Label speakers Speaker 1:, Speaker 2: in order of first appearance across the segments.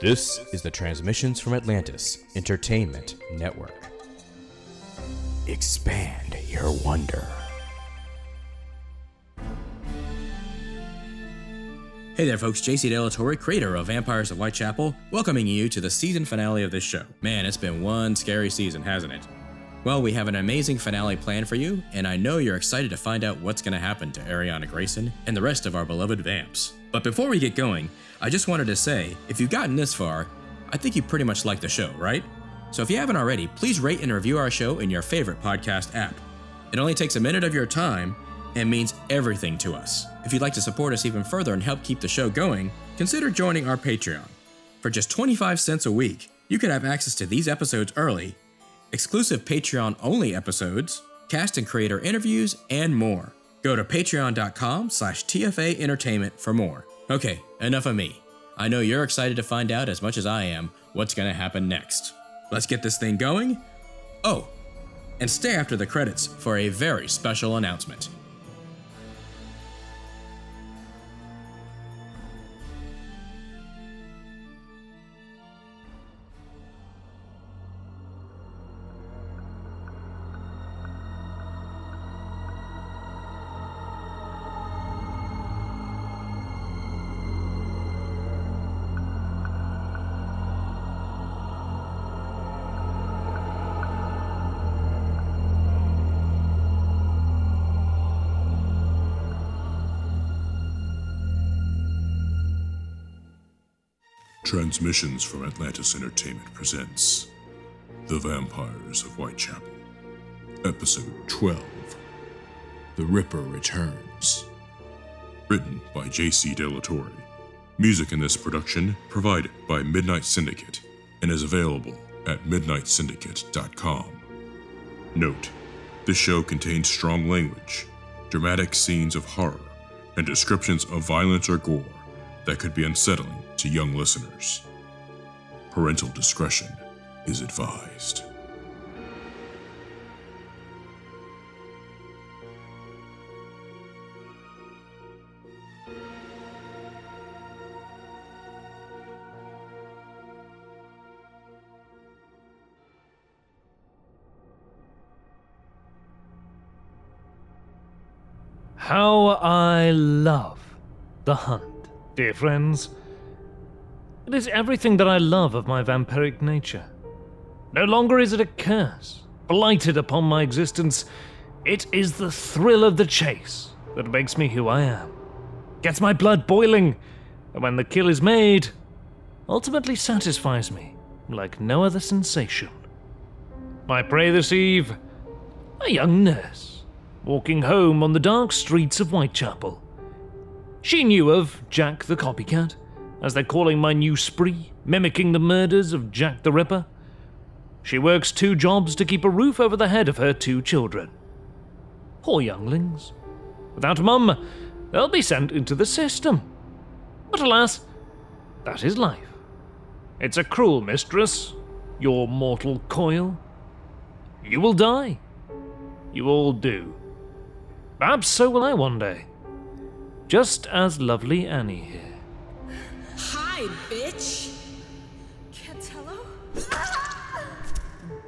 Speaker 1: This is the Transmissions from Atlantis Entertainment Network. Expand your wonder.
Speaker 2: Hey there, folks. JC Delatorre, creator of Vampires of Whitechapel, welcoming you to the season finale of this show. Man, it's been one scary season, hasn't it? Well, we have an amazing finale planned for you, and I know you're excited to find out what's going to happen to Ariana Grayson and the rest of our beloved vamps. But before we get going, I just wanted to say if you've gotten this far, I think you pretty much like the show, right? So if you haven't already, please rate and review our show in your favorite podcast app. It only takes a minute of your time and means everything to us. If you'd like to support us even further and help keep the show going, consider joining our Patreon. For just 25 cents a week, you can have access to these episodes early, exclusive Patreon only episodes, cast and creator interviews, and more. Go to patreon.com slash TFA Entertainment for more. Okay, enough of me. I know you're excited to find out as much as I am what's gonna happen next. Let's get this thing going. Oh, and stay after the credits for a very special announcement.
Speaker 3: Transmissions from Atlantis Entertainment presents The Vampires of Whitechapel, Episode 12 The Ripper Returns. Written by J.C. Delatorre. Music in this production provided by Midnight Syndicate and is available at midnightsyndicate.com. Note this show contains strong language, dramatic scenes of horror, and descriptions of violence or gore that could be unsettling to young listeners. Parental discretion is advised.
Speaker 4: How I love the hunt, dear friends. It is everything that I love of my vampiric nature. No longer is it a curse, blighted upon my existence. It is the thrill of the chase that makes me who I am, gets my blood boiling, and when the kill is made, ultimately satisfies me like no other sensation. My prey this eve, a young nurse, walking home on the dark streets of Whitechapel. She knew of Jack the Copycat, as they're calling my new spree, mimicking the murders of Jack the Ripper. She works two jobs to keep a roof over the head of her two children. Poor younglings. Without mum, they'll be sent into the system. But alas, that is life. It's a cruel mistress, your mortal coil. You will die. You all do. Perhaps so will I one day. Just as lovely Annie here.
Speaker 5: Hi, bitch. Cantello?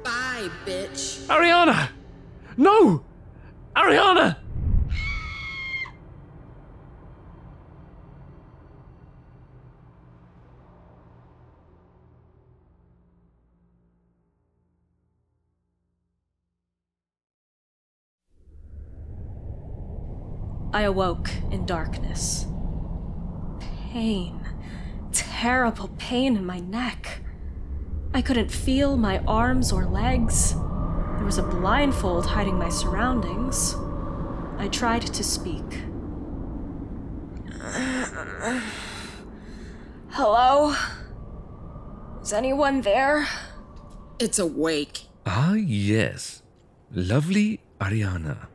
Speaker 5: Bye, bitch.
Speaker 4: Ariana! No! Ariana!
Speaker 6: I awoke in darkness. Pain. Terrible pain in my neck. I couldn't feel my arms or legs. There was a blindfold hiding my surroundings. I tried to speak. Hello? Is anyone there?
Speaker 5: It's awake.
Speaker 7: Ah, yes. Lovely Ariana.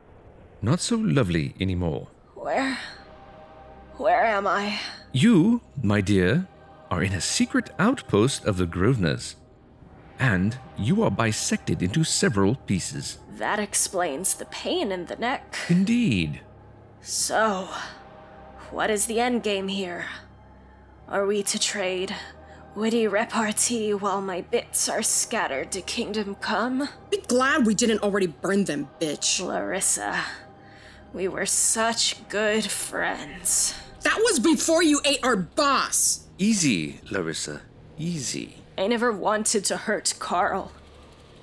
Speaker 7: Not so lovely anymore.
Speaker 6: Where. Where am I?
Speaker 7: You, my dear, are in a secret outpost of the Grosvenors. And you are bisected into several pieces.
Speaker 6: That explains the pain in the neck.
Speaker 7: Indeed.
Speaker 6: So, what is the end game here? Are we to trade Witty repartee while my bits are scattered to kingdom come.
Speaker 5: Be glad we didn't already burn them, bitch.
Speaker 6: Larissa, we were such good friends.
Speaker 5: That was before you ate our boss.
Speaker 7: Easy, Larissa. Easy.
Speaker 6: I never wanted to hurt Carl.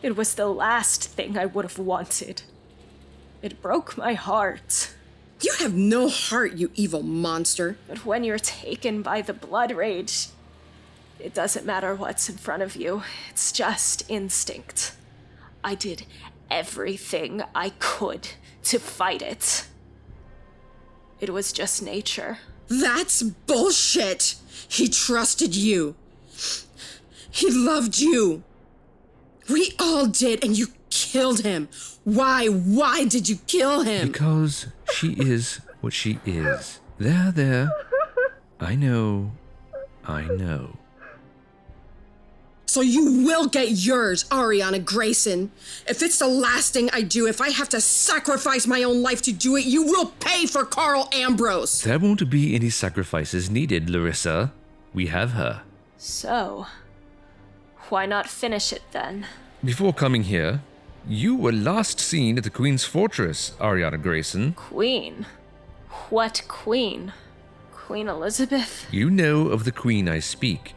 Speaker 6: It was the last thing I would have wanted. It broke my heart.
Speaker 5: You have no heart, you evil monster.
Speaker 6: But when you're taken by the blood rage, it doesn't matter what's in front of you. It's just instinct. I did everything I could to fight it. It was just nature.
Speaker 5: That's bullshit. He trusted you. He loved you. We all did, and you killed him. Why? Why did you kill him?
Speaker 7: Because she is what she is. There, there. I know. I know.
Speaker 5: So you will get yours, Ariana Grayson. If it's the last thing I do, if I have to sacrifice my own life to do it, you will pay for Carl Ambrose.
Speaker 7: There won't be any sacrifices needed, Larissa. We have her.
Speaker 6: So, why not finish it then?
Speaker 7: Before coming here, you were last seen at the Queen's Fortress, Ariana Grayson.
Speaker 6: Queen? What queen? Queen Elizabeth?
Speaker 7: You know of the Queen I speak.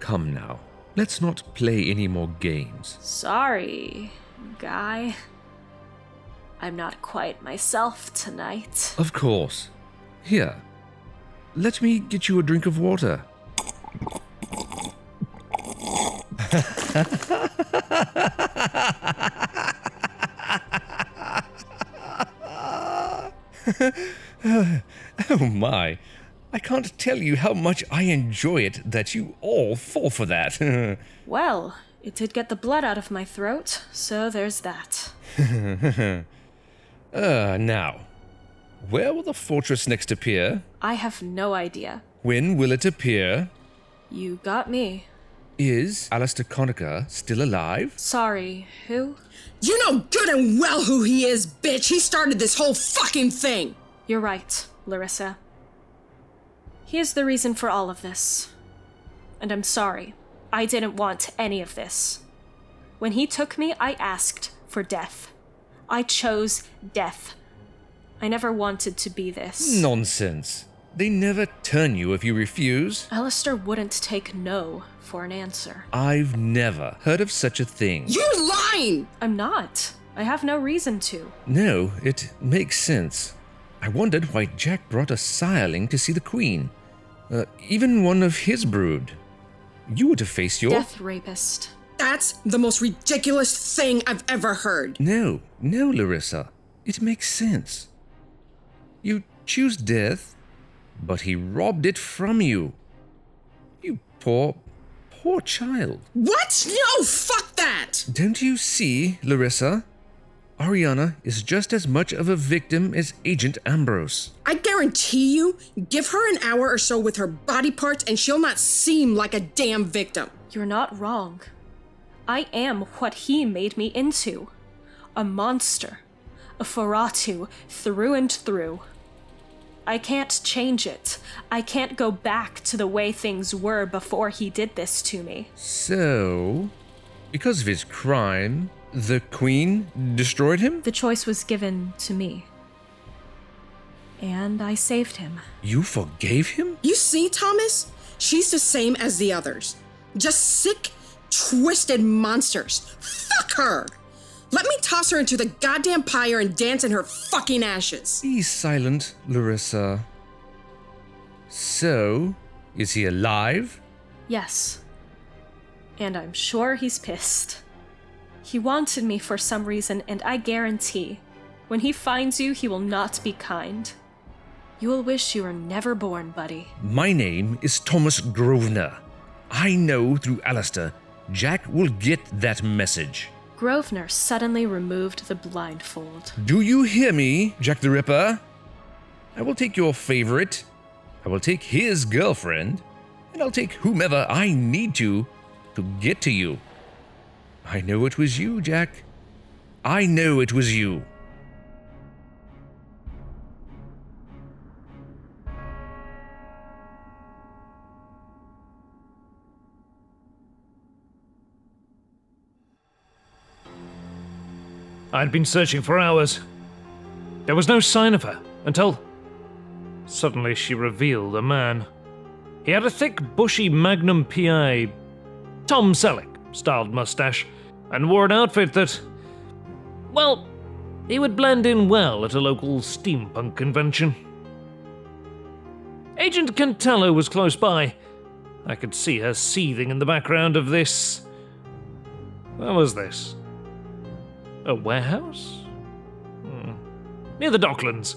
Speaker 7: Come now. Let's not play any more games.
Speaker 6: Sorry, guy. I'm not quite myself tonight.
Speaker 7: Of course. Here. Let me get you a drink of water. oh my. I can't tell you how much I enjoy it that you all fall for that.
Speaker 6: Well, it did get the blood out of my throat, so there's that.
Speaker 7: uh, now. Where will the fortress next appear?
Speaker 6: I have no idea.
Speaker 7: When will it appear?
Speaker 6: You got me.
Speaker 7: Is Alistair Conacher still alive?
Speaker 6: Sorry, who?
Speaker 5: You know good and well who he is, bitch. He started this whole fucking thing.
Speaker 6: You're right, Larissa. He is the reason for all of this. And I'm sorry. I didn't want any of this. When he took me, I asked for death. I chose death. I never wanted to be this.
Speaker 7: Nonsense. They never turn you if you refuse.
Speaker 6: Alistair wouldn't take no for an answer.
Speaker 7: I've never heard of such a thing.
Speaker 5: You're lying!
Speaker 6: I'm not. I have no reason to.
Speaker 7: No, it makes sense. I wondered why Jack brought a sireling to see the Queen. Uh, even one of his brood. You would have faced your.
Speaker 6: Death rapist.
Speaker 5: That's the most ridiculous thing I've ever heard.
Speaker 7: No, no, Larissa. It makes sense. You choose death, but he robbed it from you. You poor, poor child.
Speaker 5: What? No, fuck that!
Speaker 7: Don't you see, Larissa? Ariana is just as much of a victim as Agent Ambrose.
Speaker 5: I guarantee you, give her an hour or so with her body parts and she'll not seem like a damn victim.
Speaker 6: You're not wrong. I am what he made me into a monster, a Feratu through and through. I can't change it. I can't go back to the way things were before he did this to me.
Speaker 7: So, because of his crime, the Queen destroyed him?
Speaker 6: The choice was given to me. And I saved him.
Speaker 7: You forgave him?
Speaker 5: You see, Thomas? She's the same as the others. Just sick, twisted monsters. Fuck her! Let me toss her into the goddamn pyre and dance in her fucking ashes.
Speaker 7: Be silent, Larissa. So, is he alive?
Speaker 6: Yes. And I'm sure he's pissed. He wanted me for some reason, and I guarantee, when he finds you, he will not be kind. You will wish you were never born, buddy.
Speaker 7: My name is Thomas Grosvenor. I know through Alistair, Jack will get that message.
Speaker 6: Grosvenor suddenly removed the blindfold.
Speaker 7: Do you hear me, Jack the Ripper? I will take your favorite, I will take his girlfriend, and I'll take whomever I need to to get to you. I know it was you, Jack. I know it was you.
Speaker 4: I'd been searching for hours. There was no sign of her until. Suddenly she revealed a man. He had a thick, bushy Magnum PI. Tom Selleck styled mustache, and wore an outfit that, well, he would blend in well at a local steampunk convention. Agent Cantello was close by. I could see her seething in the background of this. Where was this? A warehouse? Hmm. Near the docklands.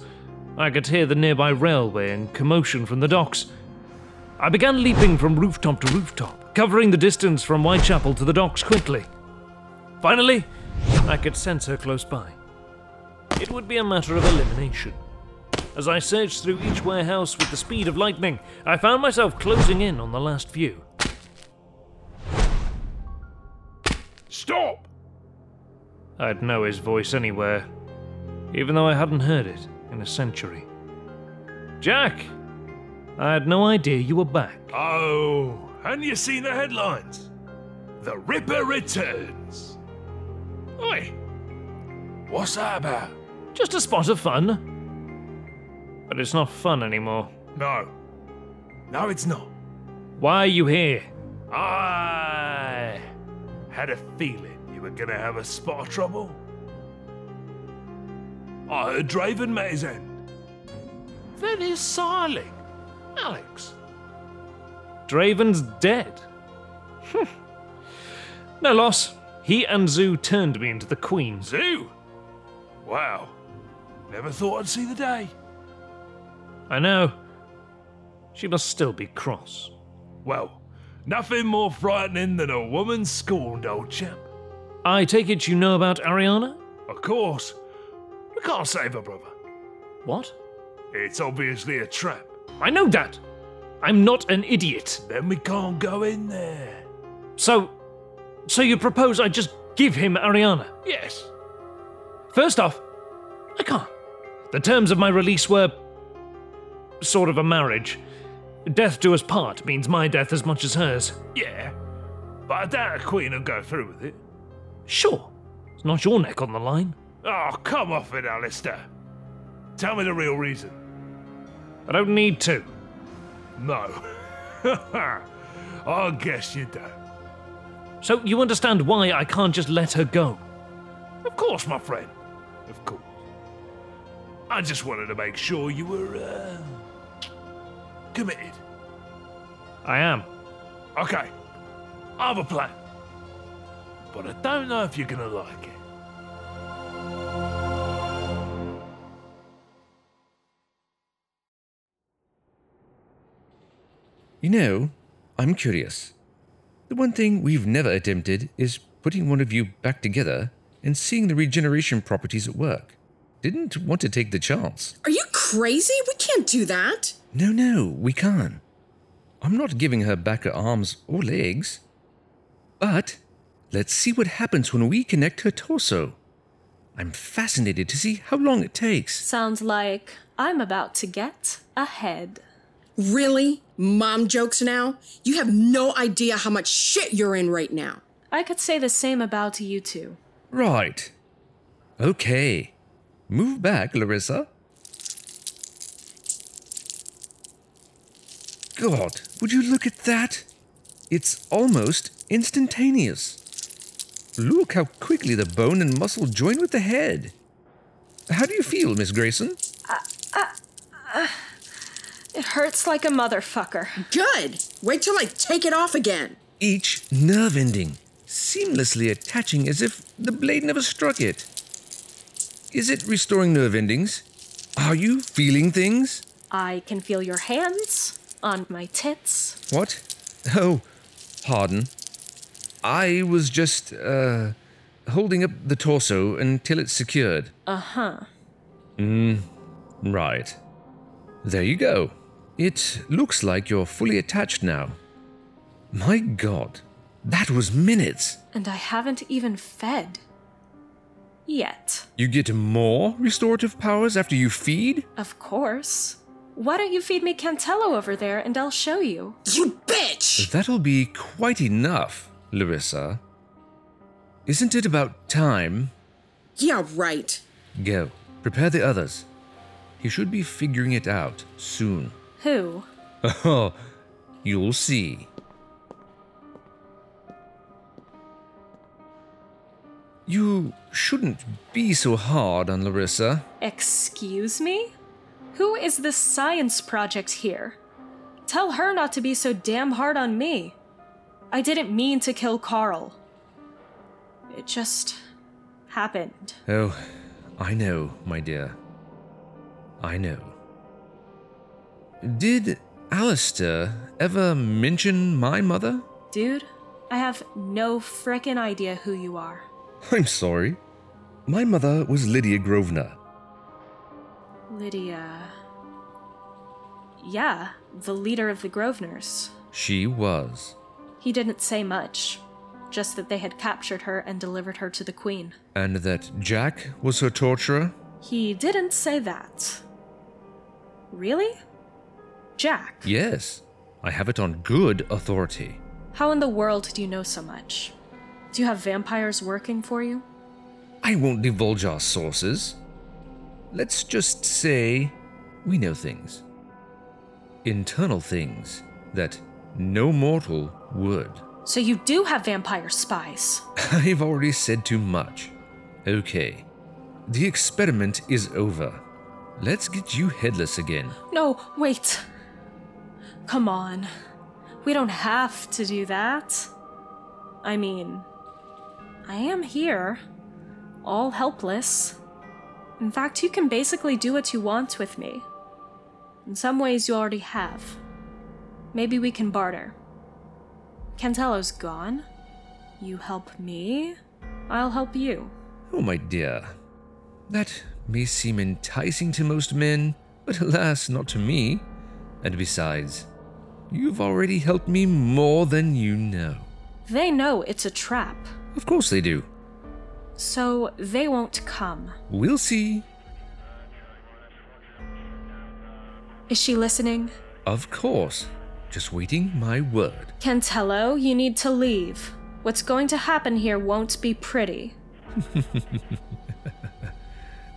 Speaker 4: I could hear the nearby railway and commotion from the docks. I began leaping from rooftop to rooftop, covering the distance from Whitechapel to the docks quickly. Finally, I could sense her close by. It would be a matter of elimination. As I searched through each warehouse with the speed of lightning, I found myself closing in on the last few.
Speaker 8: Stop!
Speaker 4: I'd know his voice anywhere, even though I hadn't heard it in a century. Jack! I had no idea you were back.
Speaker 8: Oh, hadn't you seen the headlines? The Ripper returns. Oi! What's that about?
Speaker 4: Just a spot of fun. But it's not fun anymore.
Speaker 8: No. No, it's not.
Speaker 4: Why are you here?
Speaker 8: I had a feeling you were gonna have a spot of trouble. I heard Draven met his end. Then he's silent. Alex.
Speaker 4: Draven's dead. Hmm. no loss. He and Zoo turned me into the Queen.
Speaker 8: Zoo? Wow. Never thought I'd see the day.
Speaker 4: I know. She must still be cross.
Speaker 8: Well, nothing more frightening than a woman scorned, old chap.
Speaker 4: I take it you know about Ariana?
Speaker 8: Of course. We can't save her, brother.
Speaker 4: What?
Speaker 8: It's obviously a trap.
Speaker 4: I know that. I'm not an idiot.
Speaker 8: Then we can't go in there.
Speaker 4: So, so you propose I just give him Ariana?
Speaker 8: Yes.
Speaker 4: First off, I can't. The terms of my release were sort of a marriage. Death do us part means my death as much as hers.
Speaker 8: Yeah. But I doubt a queen will go through with it.
Speaker 4: Sure. It's not your neck on the line.
Speaker 8: Oh, come off it, Alistair. Tell me the real reason.
Speaker 4: I don't need to.
Speaker 8: No. I guess you don't.
Speaker 4: So you understand why I can't just let her go?
Speaker 8: Of course, my friend. Of course. I just wanted to make sure you were, uh, committed.
Speaker 4: I am.
Speaker 8: Okay. I have a plan. But I don't know if you're gonna like it.
Speaker 7: You know, I'm curious. The one thing we've never attempted is putting one of you back together and seeing the regeneration properties at work. Didn't want to take the chance.
Speaker 5: Are you crazy? We can't do that.
Speaker 7: No, no, we can't. I'm not giving her back her arms or legs. But let's see what happens when we connect her torso. I'm fascinated to see how long it takes.
Speaker 6: Sounds like I'm about to get ahead.
Speaker 5: Really? Mom jokes now? You have no idea how much shit you're in right now.
Speaker 6: I could say the same about you two.
Speaker 7: Right. Okay. Move back, Larissa. God, would you look at that? It's almost instantaneous. Look how quickly the bone and muscle join with the head. How do you feel, Miss Grayson?
Speaker 6: Uh, uh, uh, It hurts like a motherfucker.
Speaker 5: Good. Wait till I take it off again.
Speaker 7: Each nerve ending seamlessly attaching as if the blade never struck it. Is it restoring nerve endings? Are you feeling things?
Speaker 6: I can feel your hands on my tits.
Speaker 7: What? Oh, pardon. I was just, uh, holding up the torso until it's secured.
Speaker 6: Uh huh.
Speaker 7: Mm, right. There you go. It looks like you're fully attached now. My god, that was minutes.
Speaker 6: And I haven't even fed. Yet.
Speaker 7: You get more restorative powers after you feed?
Speaker 6: Of course. Why don't you feed me Cantello over there and I'll show you?
Speaker 5: You bitch!
Speaker 7: That'll be quite enough, Larissa. Isn't it about time?
Speaker 5: Yeah, right.
Speaker 7: Go. Prepare the others. He should be figuring it out soon.
Speaker 6: Who?
Speaker 7: Oh, you'll see. You shouldn't be so hard on Larissa.
Speaker 6: Excuse me? Who is this science project here? Tell her not to be so damn hard on me. I didn't mean to kill Carl. It just happened.
Speaker 7: Oh, I know, my dear. I know. Did Alistair ever mention my mother?
Speaker 6: Dude, I have no frickin' idea who you are.
Speaker 7: I'm sorry. My mother was Lydia Grosvenor.
Speaker 6: Lydia. Yeah, the leader of the Grosvenors.
Speaker 7: She was.
Speaker 6: He didn't say much, just that they had captured her and delivered her to the Queen.
Speaker 7: And that Jack was her torturer?
Speaker 6: He didn't say that. Really? Jack?
Speaker 7: Yes. I have it on good authority.
Speaker 6: How in the world do you know so much? Do you have vampires working for you?
Speaker 7: I won't divulge our sources. Let's just say we know things. Internal things that no mortal would.
Speaker 6: So you do have vampire spies.
Speaker 7: I've already said too much. Okay. The experiment is over. Let's get you headless again.
Speaker 6: No, wait. Come on. We don't have to do that. I mean, I am here, all helpless. In fact, you can basically do what you want with me. In some ways, you already have. Maybe we can barter. Cantello's gone. You help me, I'll help you.
Speaker 7: Oh, my dear. That may seem enticing to most men, but alas, not to me. And besides, you've already helped me more than you know.
Speaker 6: They know it's a trap,
Speaker 7: Of course they do.
Speaker 6: so they won't come.
Speaker 7: We'll see.
Speaker 6: Is she listening?
Speaker 7: Of course. Just waiting my word.
Speaker 6: Cantello, you need to leave. What's going to happen here won't be pretty.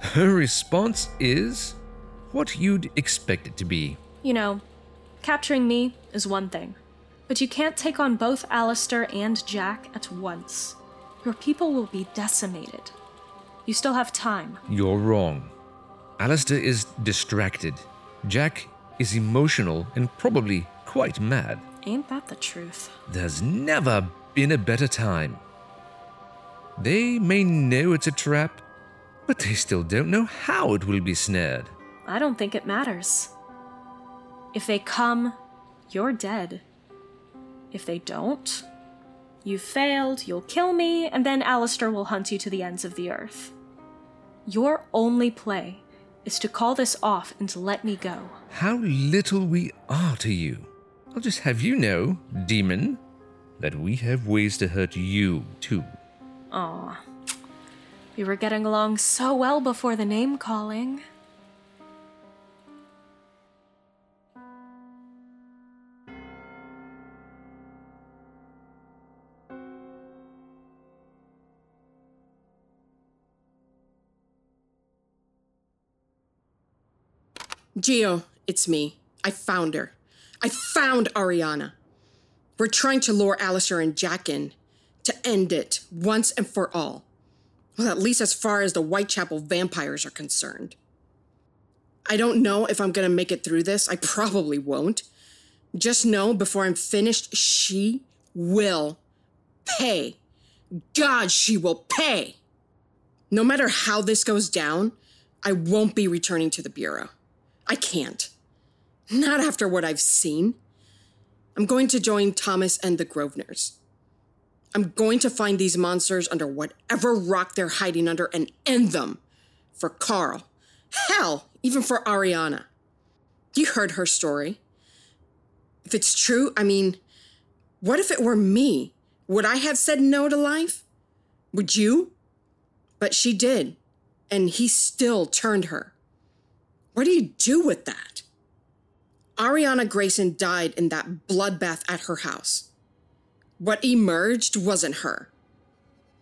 Speaker 7: Her response is what you'd expect it to be.
Speaker 6: You know, capturing me is one thing, but you can't take on both Alistair and Jack at once. Your people will be decimated. You still have time.
Speaker 7: You're wrong. Alistair is distracted. Jack is emotional and probably quite mad.
Speaker 6: Ain't that the truth?
Speaker 7: There's never been a better time. They may know it's a trap, but they still don't know how it will be snared.
Speaker 6: I don't think it matters. If they come, you're dead. If they don't, you've failed, you'll kill me, and then Alistair will hunt you to the ends of the earth. Your only play is to call this off and let me go.
Speaker 7: How little we are to you. I'll just have you know, demon, that we have ways to hurt you too.
Speaker 6: Aw. We were getting along so well before the name calling.
Speaker 5: Gio, it's me. I found her. I found Ariana. We're trying to lure Alistair and Jack in to end it once and for all. Well, at least as far as the Whitechapel vampires are concerned. I don't know if I'm gonna make it through this. I probably won't. Just know before I'm finished, she will pay. God, she will pay. No matter how this goes down, I won't be returning to the Bureau. I can't. Not after what I've seen. I'm going to join Thomas and the Grosvenors. I'm going to find these monsters under whatever rock they're hiding under and end them. For Carl. Hell, even for Ariana. You heard her story. If it's true, I mean, what if it were me? Would I have said no to life? Would you? But she did, and he still turned her. What do you do with that? Ariana Grayson died in that bloodbath at her house. What emerged wasn't her.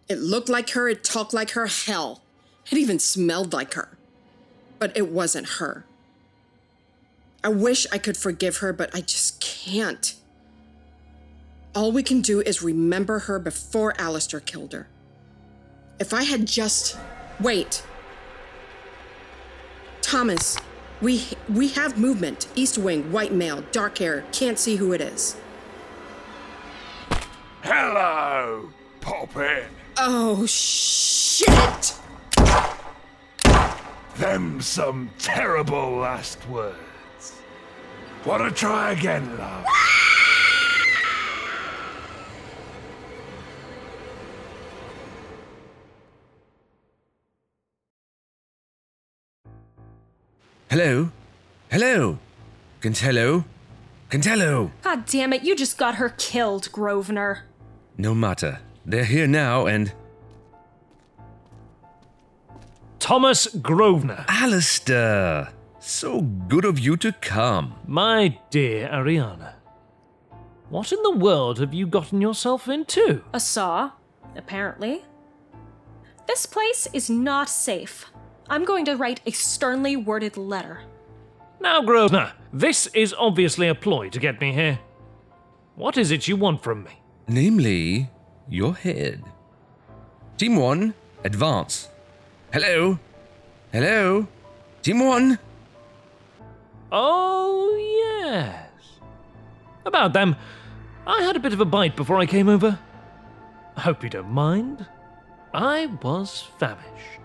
Speaker 5: It looked like her, it talked like her, hell. It even smelled like her. But it wasn't her. I wish I could forgive her, but I just can't. All we can do is remember her before Alistair killed her. If I had just. Wait. Thomas, we we have movement. East wing, white male, dark hair. Can't see who it is.
Speaker 8: Hello, Poppet.
Speaker 5: Oh shit!
Speaker 8: Them some terrible last words. Wanna try again, love?
Speaker 7: Hello? Hello? Cantello? Cantello!
Speaker 6: God damn it, you just got her killed, Grosvenor.
Speaker 7: No matter. They're here now and.
Speaker 4: Thomas Grosvenor.
Speaker 7: Alistair! So good of you to come.
Speaker 4: My dear Ariana. What in the world have you gotten yourself into?
Speaker 6: A saw, apparently. This place is not safe. I'm going to write a sternly worded letter.
Speaker 4: Now, Grosvenor, this is obviously a ploy to get me here. What is it you want from me?
Speaker 7: Namely, your head. Team 1, advance. Hello? Hello? Team 1?
Speaker 4: Oh, yes. About them. I had a bit of a bite before I came over. I hope you don't mind. I was famished.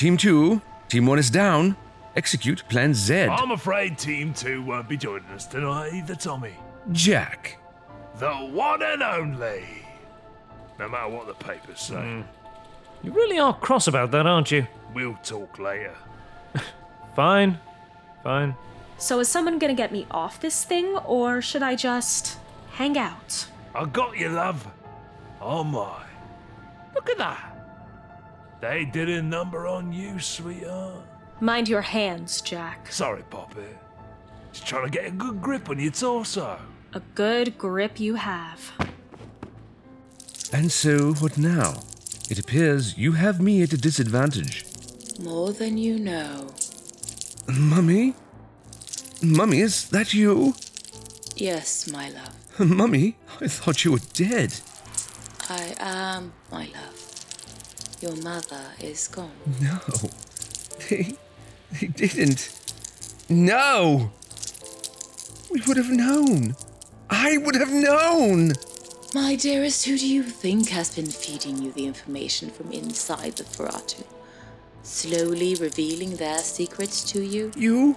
Speaker 7: Team 2, Team 1 is down. Execute Plan Z.
Speaker 8: I'm afraid Team 2 won't be joining us tonight either, Tommy.
Speaker 7: Jack.
Speaker 8: The one and only. No matter what the papers say. Hmm.
Speaker 4: You really are cross about that, aren't you?
Speaker 8: We'll talk later.
Speaker 4: Fine. Fine.
Speaker 6: So, is someone gonna get me off this thing, or should I just hang out?
Speaker 8: I got you, love. Oh my. Look at that. They did a number on you, sweetheart.
Speaker 6: Mind your hands, Jack.
Speaker 8: Sorry, Poppy. Just trying to get a good grip on your torso.
Speaker 6: A good grip you have.
Speaker 7: And so, what now? It appears you have me at a disadvantage.
Speaker 9: More than you know.
Speaker 7: Mummy? Mummy, is that you?
Speaker 9: Yes, my love.
Speaker 7: Mummy, I thought you were dead.
Speaker 9: I am, my love. Your mother is gone.
Speaker 7: No. They. They didn't. No! We would have known. I would have known!
Speaker 9: My dearest, who do you think has been feeding you the information from inside the Feratu? Slowly revealing their secrets to you?
Speaker 7: You?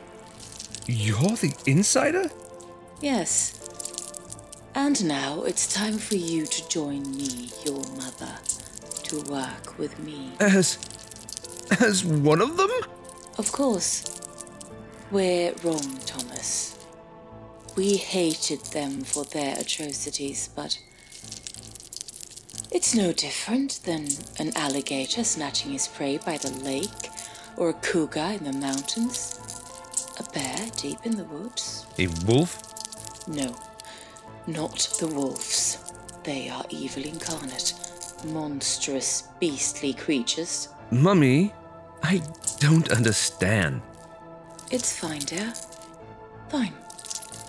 Speaker 7: You're the insider?
Speaker 9: Yes. And now it's time for you to join me, your mother, to work with me.
Speaker 7: As. as one of them?
Speaker 9: Of course. We're wrong, Thomas. We hated them for their atrocities, but it's no different than an alligator snatching his prey by the lake, or a cougar in the mountains, a bear deep in the woods.
Speaker 7: A wolf?
Speaker 9: No, not the wolves. They are evil incarnate, monstrous, beastly creatures.
Speaker 7: Mummy, I don't understand.
Speaker 9: It's fine, dear. Fine.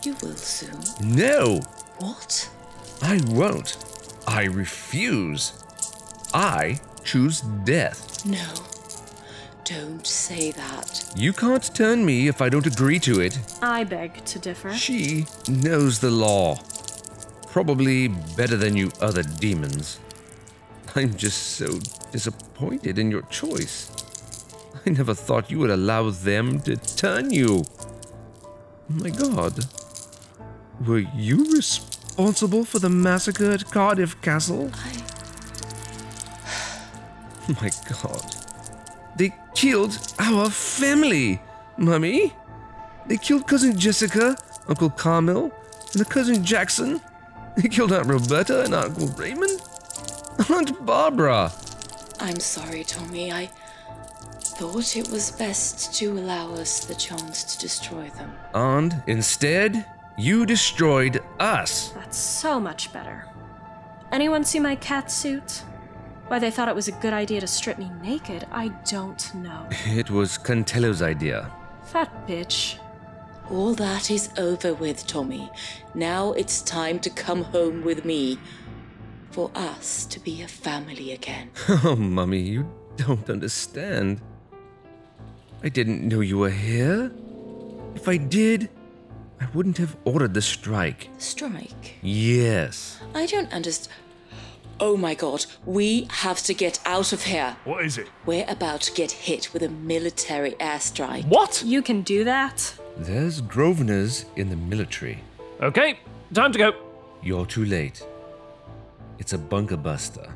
Speaker 9: You will soon.
Speaker 7: No!
Speaker 9: What?
Speaker 7: I won't. I refuse. I choose death.
Speaker 9: No. Don't say that.
Speaker 7: You can't turn me if I don't agree to it.
Speaker 6: I beg to differ.
Speaker 7: She knows the law. Probably better than you other demons. I'm just so disappointed in your choice. I never thought you would allow them to turn you. My god. Were you responsible for the massacre at Cardiff Castle?
Speaker 9: I.
Speaker 7: My god. They killed our family, Mummy. They killed Cousin Jessica, Uncle Carmel, and the Cousin Jackson. They killed Aunt Roberta and Uncle Raymond. Aunt Barbara.
Speaker 9: I'm sorry, Tommy. I thought it was best to allow us the chance to destroy them.
Speaker 7: And instead, you destroyed us.
Speaker 6: That's so much better. Anyone see my cat suit? Why they thought it was a good idea to strip me naked, I don't know.
Speaker 7: It was Cantello's idea.
Speaker 6: That bitch.
Speaker 9: All that is over with, Tommy. Now it's time to come home with me. For us to be a family again.
Speaker 7: Oh, Mummy, you don't understand. I didn't know you were here. If I did, I wouldn't have ordered the strike.
Speaker 9: Strike?
Speaker 7: Yes.
Speaker 9: I don't understand. Oh my god, we have to get out of here.
Speaker 8: What is it?
Speaker 9: We're about to get hit with a military airstrike.
Speaker 4: What?
Speaker 6: You can do that?
Speaker 7: There's Grosvenors in the military.
Speaker 4: Okay, time to go.
Speaker 7: You're too late. It's a bunker buster.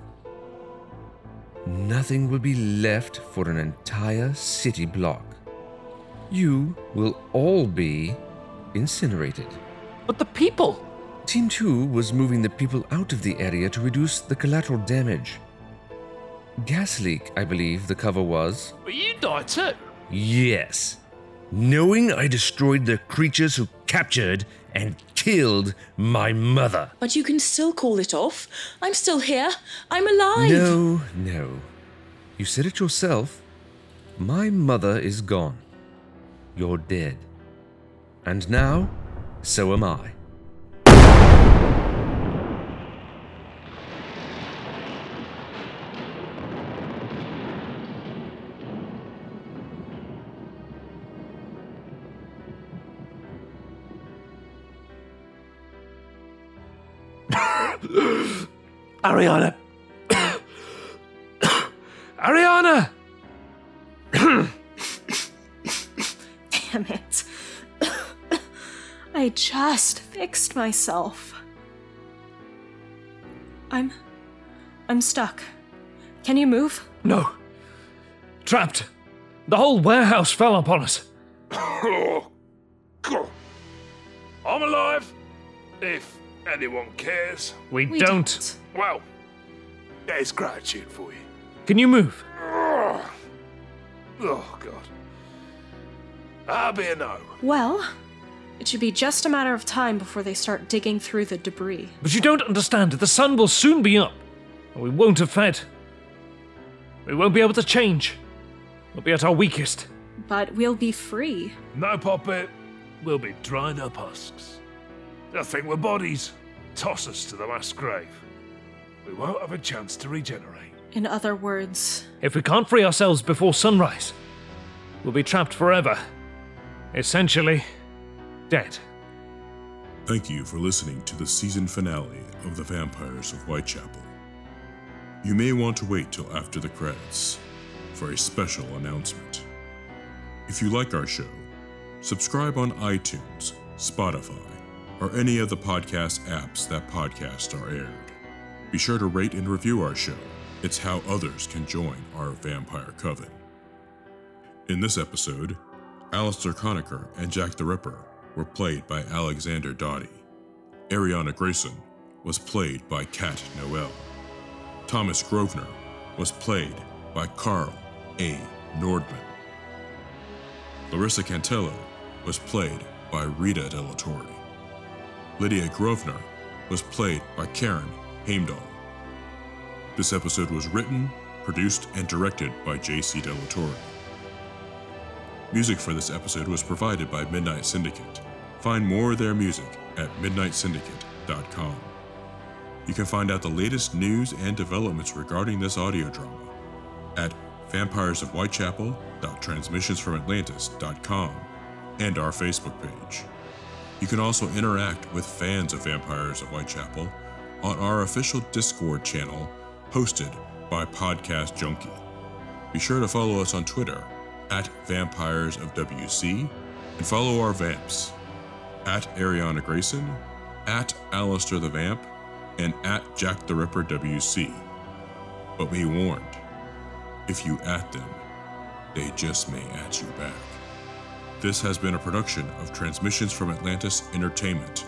Speaker 7: Nothing will be left for an entire city block. You will all be incinerated.
Speaker 4: But the people.
Speaker 7: Team 2 was moving the people out of the area to reduce the collateral damage. Gas leak, I believe the cover was.
Speaker 8: But you die too.
Speaker 7: Yes. Knowing I destroyed the creatures who captured and killed my mother.
Speaker 9: But you can still call it off. I'm still here. I'm alive.
Speaker 7: No, no. You said it yourself. My mother is gone. You're dead. And now, so am I.
Speaker 8: Ariana. Ariana!
Speaker 6: Damn it. I just fixed myself. I'm. I'm stuck. Can you move?
Speaker 4: No. Trapped. The whole warehouse fell upon us.
Speaker 8: Oh, I'm alive. If anyone cares.
Speaker 4: We,
Speaker 6: We
Speaker 4: don't.
Speaker 8: Well, there's gratitude for you.
Speaker 4: Can you move?
Speaker 8: Oh, oh God. I'll be a no.
Speaker 6: Well, it should be just a matter of time before they start digging through the debris.
Speaker 4: But you don't understand. The sun will soon be up. And we won't have fed. We won't be able to change. We'll be at our weakest.
Speaker 6: But we'll be free.
Speaker 8: No, Poppet. We'll be dried up husks. They'll think we're bodies. Toss us to the last grave. We won't have a chance to regenerate.
Speaker 6: In other words,
Speaker 4: If we can't free ourselves before sunrise, we'll be trapped forever. Essentially, dead.
Speaker 3: Thank you for listening to the season finale of The Vampires of Whitechapel. You may want to wait till after the credits for a special announcement. If you like our show, subscribe on iTunes, Spotify, or any of the podcast apps that podcasts are aired. Be sure to rate and review our show. It's how others can join our vampire coven. In this episode, Alistair Conacher and Jack the Ripper were played by Alexander Dottie. Ariana Grayson was played by Kat Noel. Thomas Grosvenor was played by Carl A. Nordman. Larissa Cantello was played by Rita Della Torre. Lydia Grosvenor was played by Karen Heimdall. This episode was written, produced, and directed by J.C. Della Torre. Music for this episode was provided by Midnight Syndicate. Find more of their music at midnightsyndicate.com. You can find out the latest news and developments regarding this audio drama at vampiresofwhitechapel.transmissionsfromatlantis.com and our Facebook page. You can also interact with fans of Vampires of Whitechapel on our official Discord channel hosted by Podcast Junkie. Be sure to follow us on Twitter at Vampires of WC and follow our vamps at Ariana Grayson, at Alistair the Vamp, and at Jack the Ripper WC. But be warned, if you at them, they just may at you back. This has been a production of Transmissions from Atlantis Entertainment.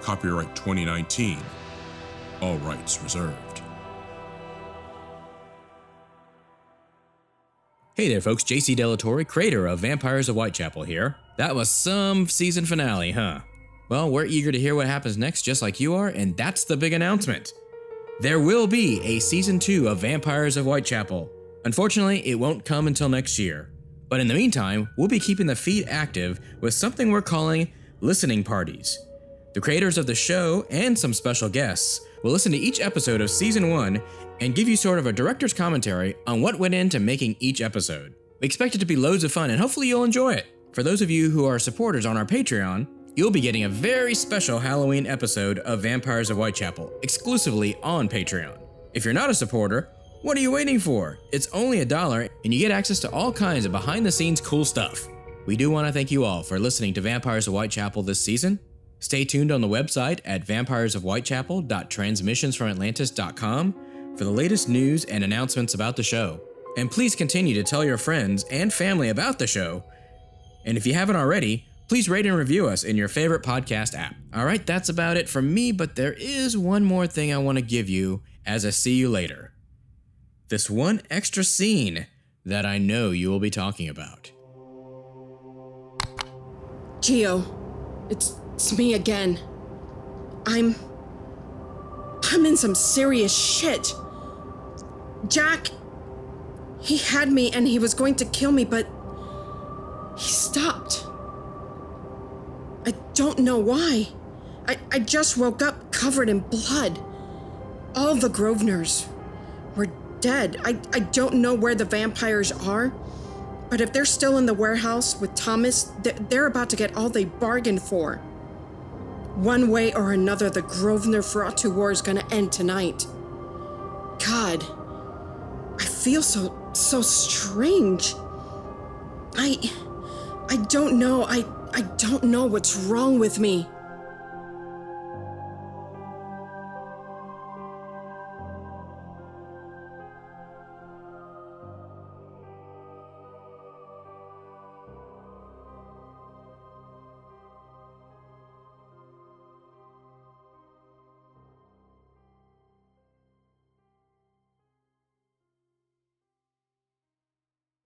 Speaker 3: Copyright 2019. All rights reserved.
Speaker 2: Hey there, folks. JC Delatorre, creator of Vampires of Whitechapel here. That was some season finale, huh? Well, we're eager to hear what happens next, just like you are, and that's the big announcement. there will be a season 2 of Vampires of Whitechapel. Unfortunately, it won't come until next year. But in the meantime, we'll be keeping the feed active with something we're calling listening parties. The creators of the show and some special guests will listen to each episode of season 1 and give you sort of a director's commentary on what went into making each episode. We expect it to be loads of fun and hopefully you'll enjoy it. For those of you who are supporters on our Patreon, you'll be getting a very special Halloween episode of Vampires of Whitechapel exclusively on Patreon. If you're not a supporter, what are you waiting for? It's only a dollar and you get access to all kinds of behind the scenes cool stuff. We do want to thank you all for listening to Vampires of Whitechapel this season. Stay tuned on the website at vampiresofwhitechapel.transmissionsfromatlantis.com for the latest news and announcements about the show. And please continue to tell your friends and family about the show. And if you haven't already, please rate and review us in your favorite podcast app. All right, that's about it from me, but there is one more thing I want to give you as I see you later. This one extra scene that I know you will be talking about.
Speaker 5: Geo, it's, it's me again. I'm. I'm in some serious shit. Jack. He had me and he was going to kill me, but. He stopped. I don't know why. I, I just woke up covered in blood. All the Grosvenors were dead. I, I don't know where the vampires are, but if they're still in the warehouse with Thomas, they're, they're about to get all they bargained for. One way or another, the Grosvenor Ferratu War is gonna end tonight. God, I feel so so strange. I I don't know. I I don't know what's wrong with me.